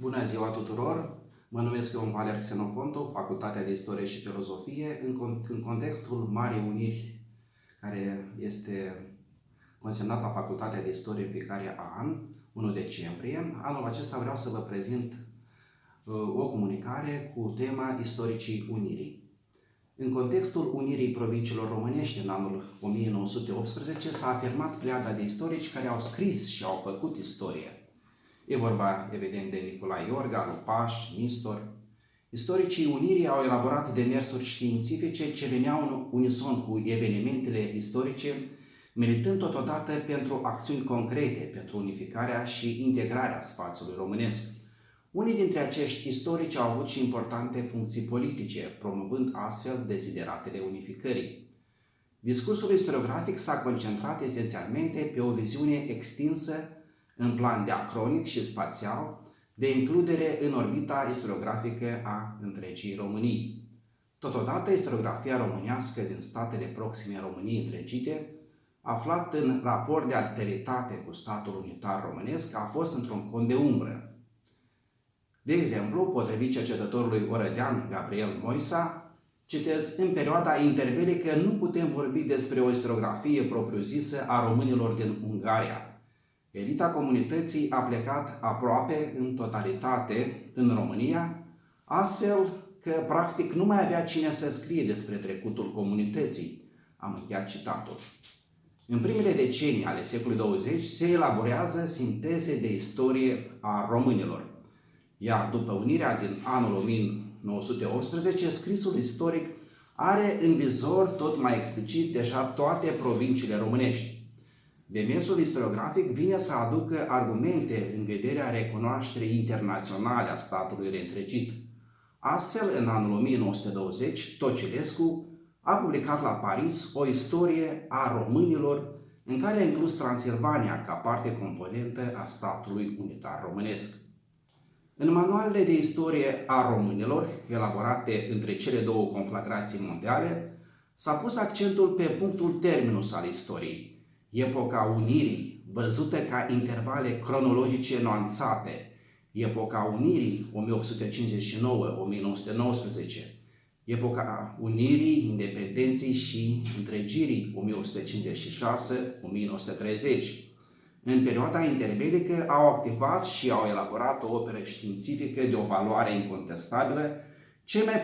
Bună ziua tuturor! Mă numesc Ion Valer Xenofontu, Facultatea de Istorie și Filozofie, în, con- în contextul Marii Uniri, care este consemnat la Facultatea de Istorie în fiecare an, 1 decembrie. Anul acesta vreau să vă prezint uh, o comunicare cu tema Istoricii Unirii. În contextul unirii provinciilor românești în anul 1918 s-a afirmat pleada de istorici care au scris și au făcut istorie. E vorba, evident, de Nicolae Iorga, Lupaș, Nistor. Istoricii Unirii au elaborat demersuri științifice ce veneau în unison cu evenimentele istorice, militând totodată pentru acțiuni concrete pentru unificarea și integrarea spațiului românesc. Unii dintre acești istorici au avut și importante funcții politice, promovând astfel dezideratele unificării. Discursul istoriografic s-a concentrat esențialmente pe o viziune extinsă în plan diacronic și spațial de includere în orbita istoriografică a întregii Românii. Totodată, istoriografia românească din statele proxime României întregite, aflat în raport de alteritate cu statul unitar românesc, a fost într-un cont de umbră, de exemplu, potrivit cercetătorului orădean Gabriel Moisa, citez, în perioada interbelică nu putem vorbi despre o istoriografie propriu-zisă a românilor din Ungaria. Elita comunității a plecat aproape în totalitate în România, astfel că practic nu mai avea cine să scrie despre trecutul comunității. Am încheiat citatul. În primele decenii ale secolului 20 se elaborează sinteze de istorie a românilor. Iar după unirea din anul 1918, scrisul istoric are în vizor tot mai explicit deja toate provinciile românești. Demersul istoriografic vine să aducă argumente în vederea recunoașterii internaționale a statului reîntregit. Astfel, în anul 1920, Tocilescu a publicat la Paris o istorie a românilor în care a inclus Transilvania ca parte componentă a statului unitar românesc. În manualele de istorie a românilor, elaborate între cele două conflagrații mondiale, s-a pus accentul pe punctul terminus al istoriei, epoca unirii, văzută ca intervale cronologice nuanțate, epoca unirii 1859-1919, epoca unirii, independenței și întregirii 1956-1930, în perioada interbelică au activat și au elaborat o operă științifică de o valoare incontestabilă cei mai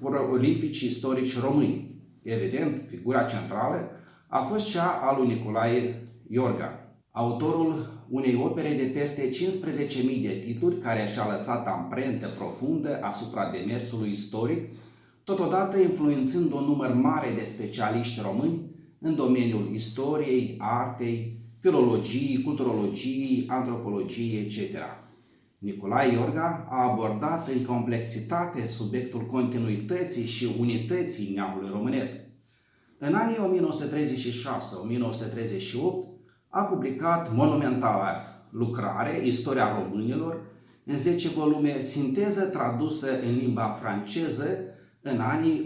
prolifici istorici români. Evident, figura centrală a fost cea a lui Nicolae Iorga, autorul unei opere de peste 15.000 de titluri care și-a lăsat amprentă profundă asupra demersului istoric, totodată influențând un număr mare de specialiști români în domeniul istoriei, artei, filologiei, culturologiei, antropologiei, etc. Nicolae Iorga a abordat în complexitate subiectul continuității și unității neamului românesc. În anii 1936-1938 a publicat monumentala lucrare Istoria românilor în 10 volume, sinteză tradusă în limba franceză în anii 1937-1945.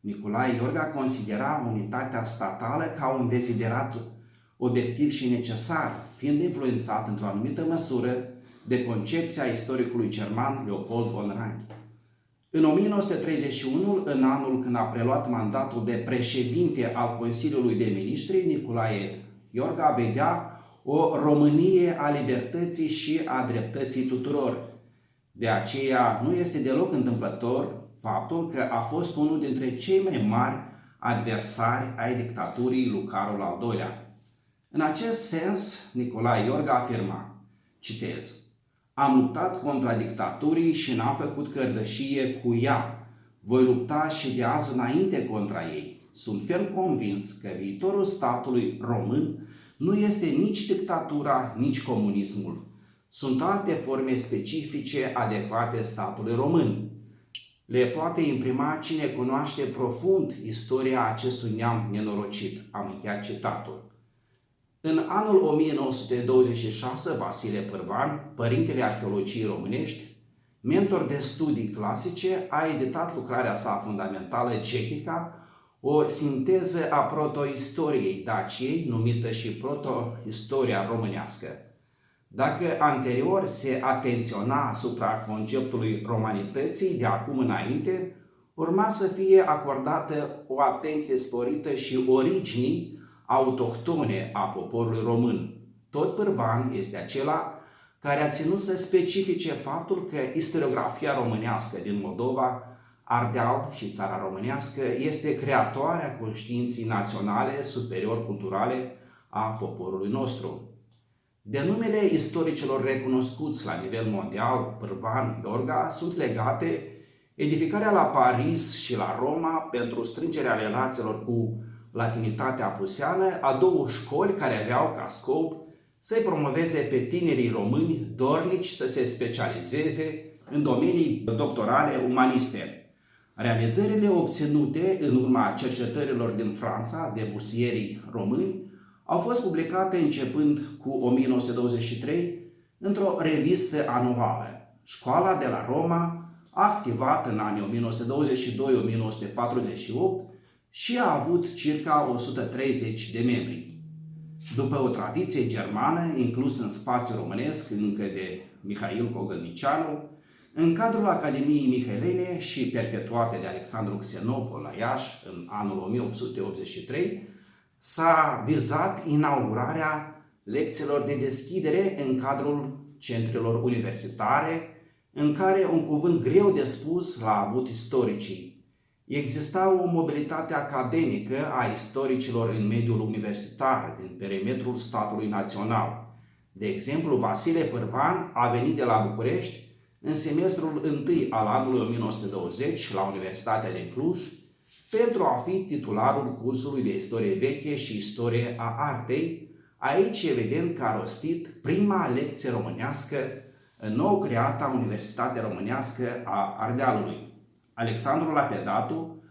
Nicolae Iorga considera unitatea statală ca un deziderat obiectiv și necesar, fiind influențat într-o anumită măsură de concepția istoricului german Leopold von Ranke. În 1931, în anul când a preluat mandatul de președinte al Consiliului de Ministri, Nicolae Iorga vedea o Românie a libertății și a dreptății tuturor. De aceea nu este deloc întâmplător faptul că a fost unul dintre cei mai mari adversari ai dictaturii lui Carol al II-lea. În acest sens, Nicolae Iorga afirma, citez, Am luptat contra dictaturii și n-am făcut cărdășie cu ea. Voi lupta și de azi înainte contra ei. Sunt fel convins că viitorul statului român nu este nici dictatura, nici comunismul. Sunt alte forme specifice adecvate statului român, le poate imprima cine cunoaște profund istoria acestui neam nenorocit. Am încheiat citatul. În anul 1926, Vasile Pârvan, părintele arheologiei românești, mentor de studii clasice, a editat lucrarea sa fundamentală Cetica, o sinteză a protoistoriei Daciei, numită și protoistoria românească. Dacă anterior se atenționa asupra conceptului romanității de acum înainte, urma să fie acordată o atenție sporită și originii autohtone a poporului român. Tot Pârvan este acela care a ținut să specifice faptul că istoriografia românească din Moldova, Ardeal și țara românească este creatoarea conștiinții naționale superior-culturale a poporului nostru. Denumele istoricilor recunoscuți la nivel mondial, Pârvan, Iorga, sunt legate edificarea la Paris și la Roma pentru strângerea relațiilor cu latinitatea apuseană a două școli care aveau ca scop să-i promoveze pe tinerii români dornici să se specializeze în domenii doctorale umaniste. Realizările obținute în urma cercetărilor din Franța de bursierii români au fost publicate începând cu 1923 într-o revistă anuală. Școala de la Roma a activat în anii 1922-1948 și a avut circa 130 de membri. După o tradiție germană inclusă în spațiul românesc încă de Mihail Cogălnicianu, în cadrul Academiei Mihailene și perpetuate de Alexandru Xenopol la Iași în anul 1883, s-a vizat inaugurarea lecțiilor de deschidere în cadrul centrelor universitare, în care un cuvânt greu de spus l-a avut istoricii. Exista o mobilitate academică a istoricilor în mediul universitar din perimetrul statului național. De exemplu, Vasile Pârvan a venit de la București în semestrul întâi al anului 1920 la Universitatea de Cluj pentru a fi titularul cursului de istorie veche și istorie a artei, aici evident că a rostit prima lecție românească în nou creata Universitate Românească a Ardealului. Alexandru Lapedatu,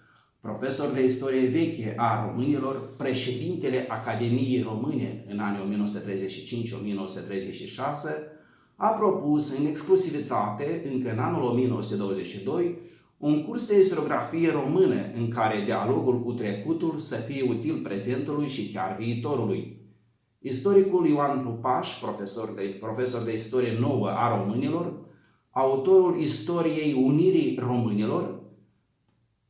profesor de istorie veche a românilor, președintele Academiei Române în anii 1935-1936, a propus în exclusivitate, încă în anul 1922, un curs de istoriografie română în care dialogul cu trecutul să fie util prezentului și chiar viitorului. Istoricul Ioan Lupaș, profesor de, profesor de istorie nouă a românilor, autorul istoriei Unirii Românilor,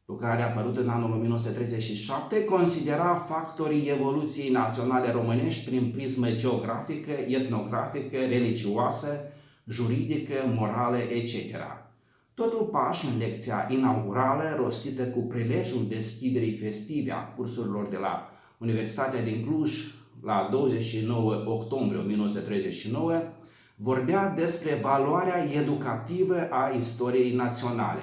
lucrarea apărut în anul 1937, considera factorii evoluției naționale românești prin prismă geografică, etnografică, religioasă, juridică, morală, etc. Tot Lupaș, în lecția inaugurală, rostită cu prilejul deschiderii festive a cursurilor de la Universitatea din Cluj la 29 octombrie 1939, vorbea despre valoarea educativă a istoriei naționale.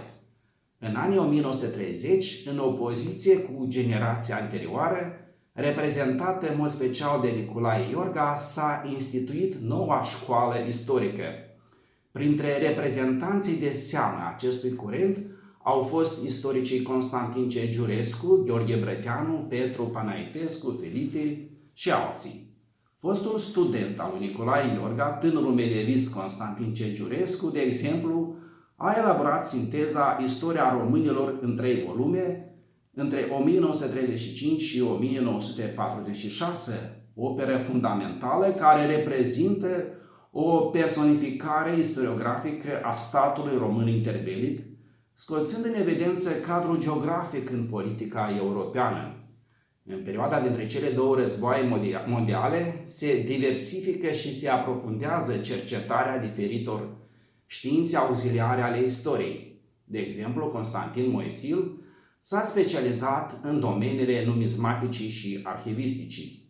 În anii 1930, în opoziție cu generația anterioară, reprezentată în mod special de Nicolae Iorga, s-a instituit noua școală istorică, Printre reprezentanții de seamă acestui curent au fost istoricii Constantin C. Giurescu, Gheorghe Brăteanu, Petru Panaitescu, Felipe și alții. Fostul student al lui Nicolae Iorga, tânărul medievist Constantin C. Giurescu, de exemplu, a elaborat sinteza Istoria românilor în trei volume, între 1935 și 1946, operă fundamentală care reprezintă o personificare istoriografică a statului român interbelic, scoțând în evidență cadrul geografic în politica europeană. În perioada dintre cele două războaie mondiale se diversifică și se aprofundează cercetarea diferitor științe auxiliare ale istoriei. De exemplu, Constantin Moisil s-a specializat în domeniile numizmaticii și arhivisticii.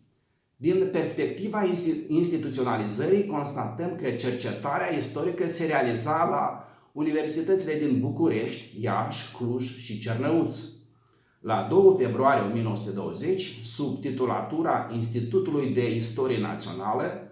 Din perspectiva instituționalizării, constatăm că cercetarea istorică se realiza la universitățile din București, Iași, Cluj și Cernăuț. La 2 februarie 1920, sub titulatura Institutului de Istorie Națională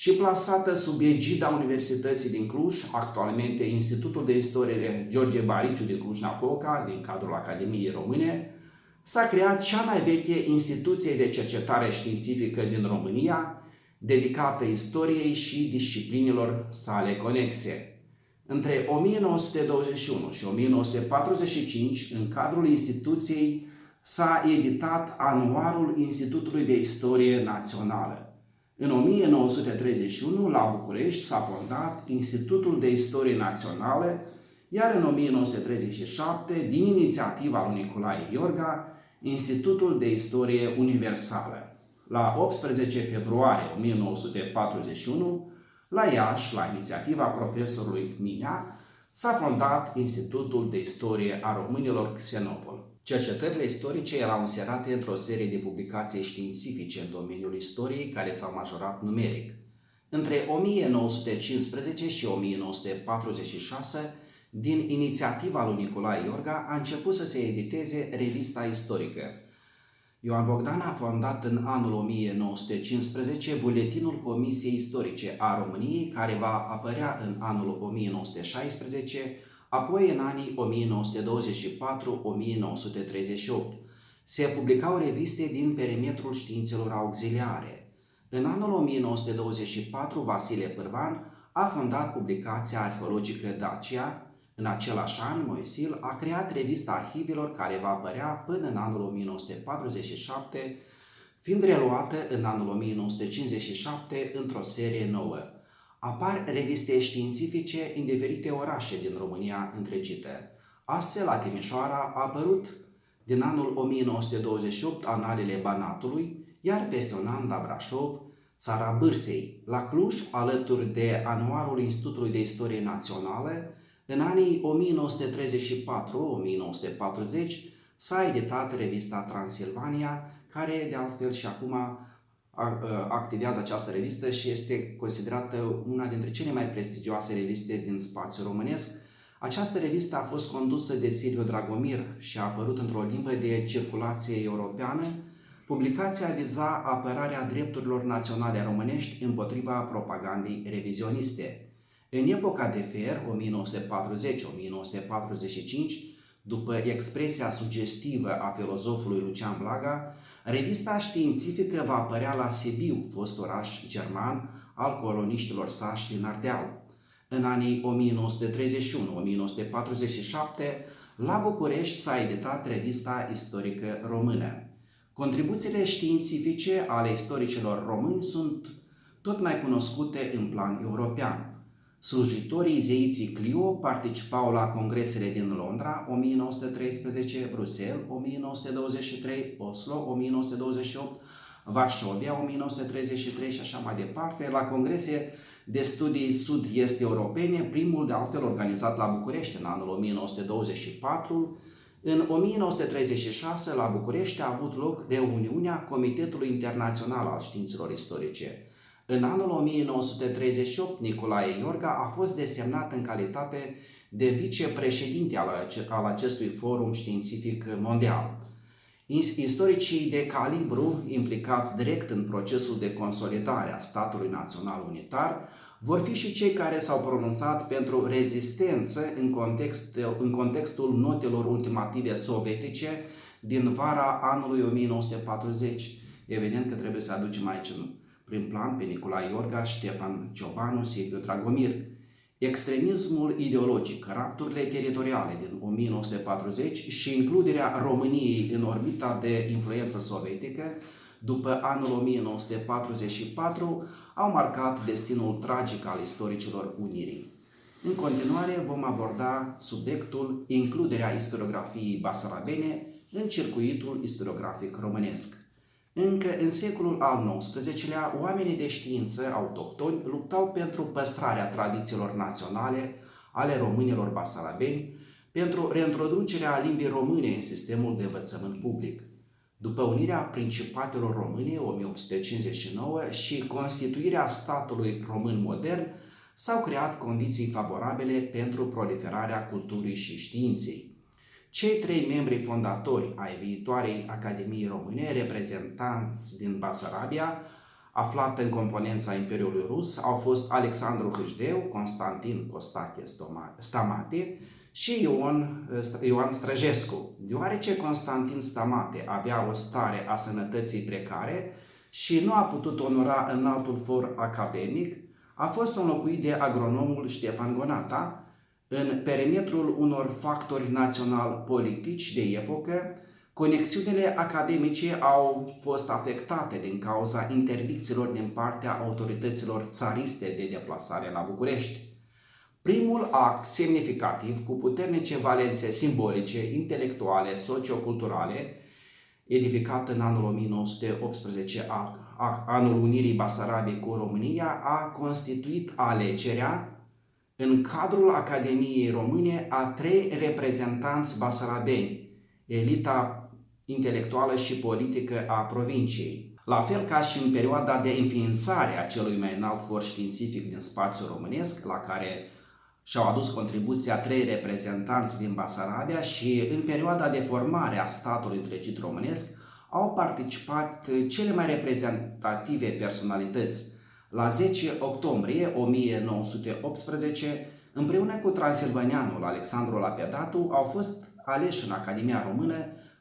și plasată sub egida Universității din Cluj, actualmente Institutul de Istorie George Bariciu din Cluj-Napoca, din cadrul Academiei Române, s-a creat cea mai veche instituție de cercetare științifică din România, dedicată istoriei și disciplinelor sale conexe. Între 1921 și 1945, în cadrul instituției, s-a editat Anuarul Institutului de Istorie Națională. În 1931, la București, s-a fondat Institutul de Istorie Națională, iar în 1937, din inițiativa lui Nicolae Iorga, Institutul de Istorie Universală. La 18 februarie 1941, la Iași, la inițiativa profesorului Minea, s-a fondat Institutul de Istorie a Românilor Xenopol. Cercetările istorice erau înserate într-o serie de publicații științifice în domeniul istoriei care s-au majorat numeric. Între 1915 și 1946, din inițiativa lui Nicolae Iorga, a început să se editeze revista istorică. Ioan Bogdan a fondat în anul 1915 Buletinul Comisiei Istorice a României, care va apărea în anul 1916 apoi în anii 1924-1938 se publicau reviste din perimetrul științelor auxiliare. În anul 1924, Vasile Pârvan a fondat publicația arheologică Dacia. În același an, Moisil a creat revista arhivilor care va apărea până în anul 1947, fiind reluată în anul 1957 într-o serie nouă apar reviste științifice în diferite orașe din România întregită. Astfel, la Timișoara a apărut din anul 1928 Analele Banatului, iar peste un an la Brașov, Țara Bârsei, la Cluj, alături de anuarul Institutului de Istorie Națională, în anii 1934-1940 s-a editat revista Transilvania, care de altfel și acum activează această revistă și este considerată una dintre cele mai prestigioase reviste din spațiul românesc. Această revistă a fost condusă de Silviu Dragomir și a apărut într-o limbă de circulație europeană. Publicația viza apărarea drepturilor naționale românești împotriva propagandei revizioniste. În epoca de fer, 1940-1945, după expresia sugestivă a filozofului Lucian Blaga, revista științifică va apărea la Sibiu, fost oraș german al coloniștilor sași din Ardeal. În anii 1931-1947, la București s-a editat revista istorică română. Contribuțiile științifice ale istoricilor români sunt tot mai cunoscute în plan european. Slujitorii zeiții Clio participau la congresele din Londra 1913, Bruxelles 1923, Oslo 1928, Varșovia 1933 și așa mai departe, la congrese de studii sud-est europene, primul de altfel organizat la București în anul 1924. În 1936 la București a avut loc reuniunea Comitetului Internațional al Științelor Istorice. În anul 1938, Nicolae Iorga a fost desemnat în calitate de vicepreședinte al acestui forum științific mondial. Istoricii de calibru implicați direct în procesul de consolidare a statului național unitar vor fi și cei care s-au pronunțat pentru rezistență în, context, în contextul notelor ultimative sovietice din vara anului 1940. Evident că trebuie să aducem aici prin plan pe Nicolae Iorga, Ștefan Ciobanu, Silviu Dragomir. Extremismul ideologic, rapturile teritoriale din 1940 și includerea României în orbita de influență sovietică după anul 1944 au marcat destinul tragic al istoricilor Unirii. În continuare vom aborda subiectul includerea istoriografiei basarabene în circuitul istoriografic românesc. Încă în secolul al XIX-lea, oamenii de știință autohtoni luptau pentru păstrarea tradițiilor naționale ale românilor basarabeni, pentru reintroducerea limbii române în sistemul de învățământ public. După unirea Principatelor Române 1859 și constituirea statului român modern, s-au creat condiții favorabile pentru proliferarea culturii și științei. Cei trei membri fondatori ai viitoarei Academiei Române, reprezentanți din Basarabia, aflată în componența Imperiului Rus, au fost Alexandru Hâșdeu, Constantin Costache Stamate și Ion, Ioan Străjescu. Deoarece Constantin Stamate avea o stare a sănătății precare și nu a putut onora înaltul for academic, a fost înlocuit de agronomul Ștefan Gonata, în perimetrul unor factori național-politici de epocă, Conexiunile academice au fost afectate din cauza interdicțiilor din partea autorităților țariste de deplasare la București. Primul act semnificativ cu puternice valențe simbolice, intelectuale, socioculturale, edificat în anul 1918, anul unirii Basarabiei cu România, a constituit alegerea în cadrul Academiei Române a trei reprezentanți basarabeni, elita intelectuală și politică a provinciei. La fel ca și în perioada de înființare a celui mai înalt for științific din spațiul românesc, la care și-au adus contribuția trei reprezentanți din Basarabia și în perioada de formare a statului întregit românesc au participat cele mai reprezentative personalități. La 10 octombrie 1918, împreună cu transilvanianul Alexandru Lapedatu, au fost aleși în Academia Română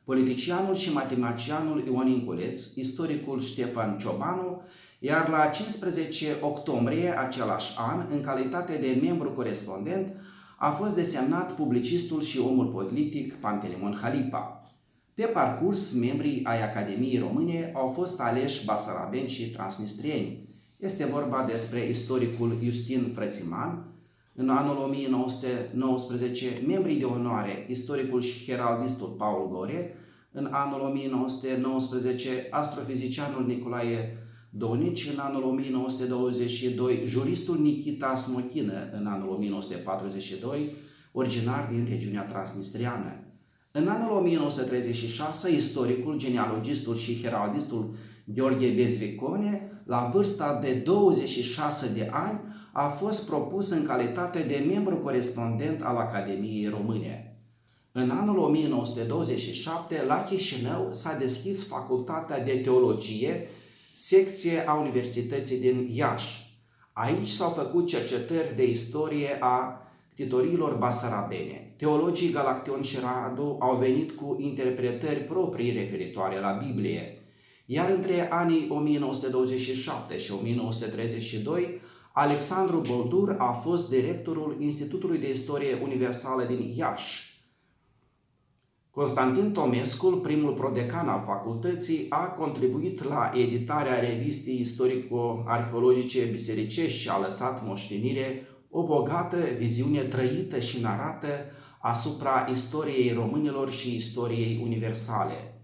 politicianul și matematicianul Ion Inculeț, istoricul Ștefan Ciobanu, iar la 15 octombrie același an, în calitate de membru corespondent, a fost desemnat publicistul și omul politic Pantelimon Halipa. Pe parcurs, membrii ai Academiei Române au fost aleși basarabeni și transnistrieni. Este vorba despre istoricul Justin Frățiman, în anul 1919, membrii de onoare, istoricul și heraldistul Paul Gore, în anul 1919, astrofizicianul Nicolae Donici, în anul 1922, juristul Nikita Smochină, în anul 1942, originar din regiunea transnistriană. În anul 1936, istoricul, genealogistul și heraldistul Gheorghe Bezvicone, la vârsta de 26 de ani, a fost propus în calitate de membru corespondent al Academiei Române. În anul 1927, la Chișinău s-a deschis Facultatea de Teologie, secție a Universității din Iași. Aici s-au făcut cercetări de istorie a ctitorilor basarabene. Teologii Galaction și Radu au venit cu interpretări proprii referitoare la Biblie. Iar între anii 1927 și 1932 Alexandru Boldur a fost directorul Institutului de Istorie Universală din Iași. Constantin Tomescu, primul prodecan al facultății, a contribuit la editarea revistei istorico-arheologice bisericești și a lăsat moștenire o bogată viziune trăită și narată asupra istoriei românilor și istoriei universale.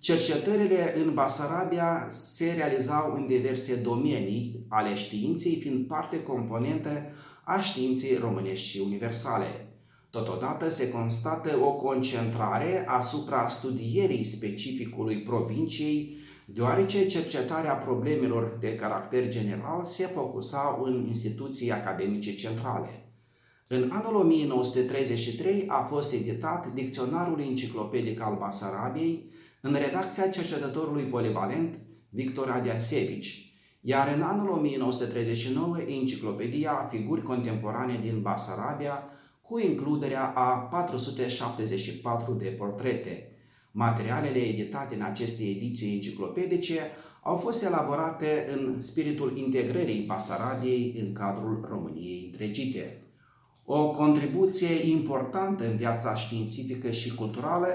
Cercetările în Basarabia se realizau în diverse domenii ale științei, fiind parte componentă a științei românești și universale. Totodată se constată o concentrare asupra studierii specificului provinciei, deoarece cercetarea problemelor de caracter general se focusau în instituții academice centrale. În anul 1933 a fost editat Dicționarul Enciclopedic al Basarabiei, în redacția cercetătorului polivalent Victor Adiasevici, iar în anul 1939 enciclopedia Figuri contemporane din Basarabia cu includerea a 474 de portrete. Materialele editate în aceste ediții enciclopedice au fost elaborate în spiritul integrării Basarabiei în cadrul României întregite. O contribuție importantă în viața științifică și culturală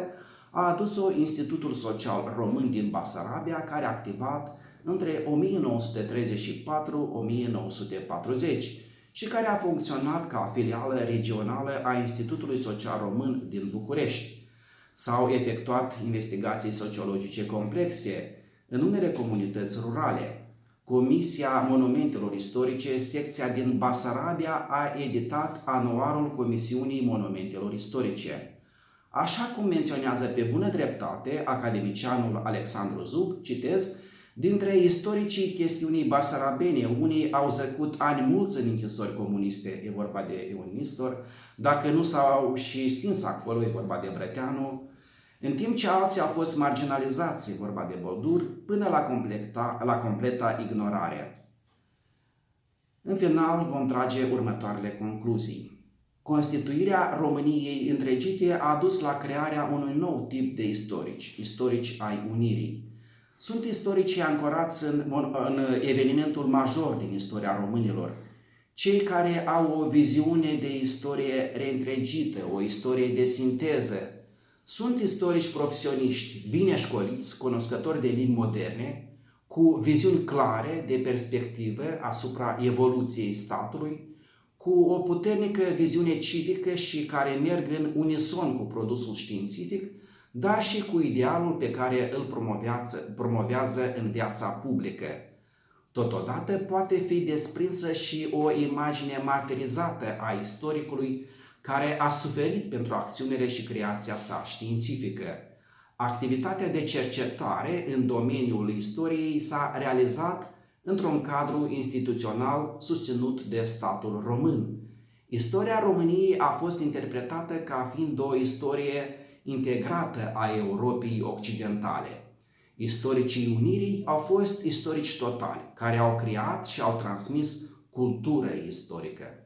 a adus-o Institutul Social Român din Basarabia, care a activat între 1934-1940 și care a funcționat ca filială regională a Institutului Social Român din București. S-au efectuat investigații sociologice complexe în unele comunități rurale. Comisia Monumentelor Istorice, secția din Basarabia, a editat anuarul Comisiunii Monumentelor Istorice. Așa cum menționează pe bună dreptate academicianul Alexandru Zub, citez, Dintre istoricii chestiunii basarabene, unii au zăcut ani mulți în închisori comuniste, e vorba de Ion Nistor, dacă nu s-au și stins acolo, e vorba de Brăteanu, în timp ce alții au fost marginalizați, e vorba de Boldur, până la, completa, la completa ignorare. În final vom trage următoarele concluzii. Constituirea României întregite a dus la crearea unui nou tip de istorici, istorici ai Unirii. Sunt istorici ancorați în, în evenimentul major din istoria românilor, cei care au o viziune de istorie reîntregită, o istorie de sinteză, Sunt istorici profesioniști bine școliți, cunoscători de limbi moderne, cu viziuni clare de perspectivă asupra evoluției statului, cu o puternică viziune civică și care merg în unison cu produsul științific, dar și cu idealul pe care îl promovează, promovează în viața publică. Totodată poate fi desprinsă și o imagine martirizată a istoricului care a suferit pentru acțiunile și creația sa științifică. Activitatea de cercetare în domeniul istoriei s-a realizat într-un cadru instituțional susținut de statul român. Istoria României a fost interpretată ca fiind o istorie integrată a Europei Occidentale. Istoricii Unirii au fost istorici totali, care au creat și au transmis cultură istorică.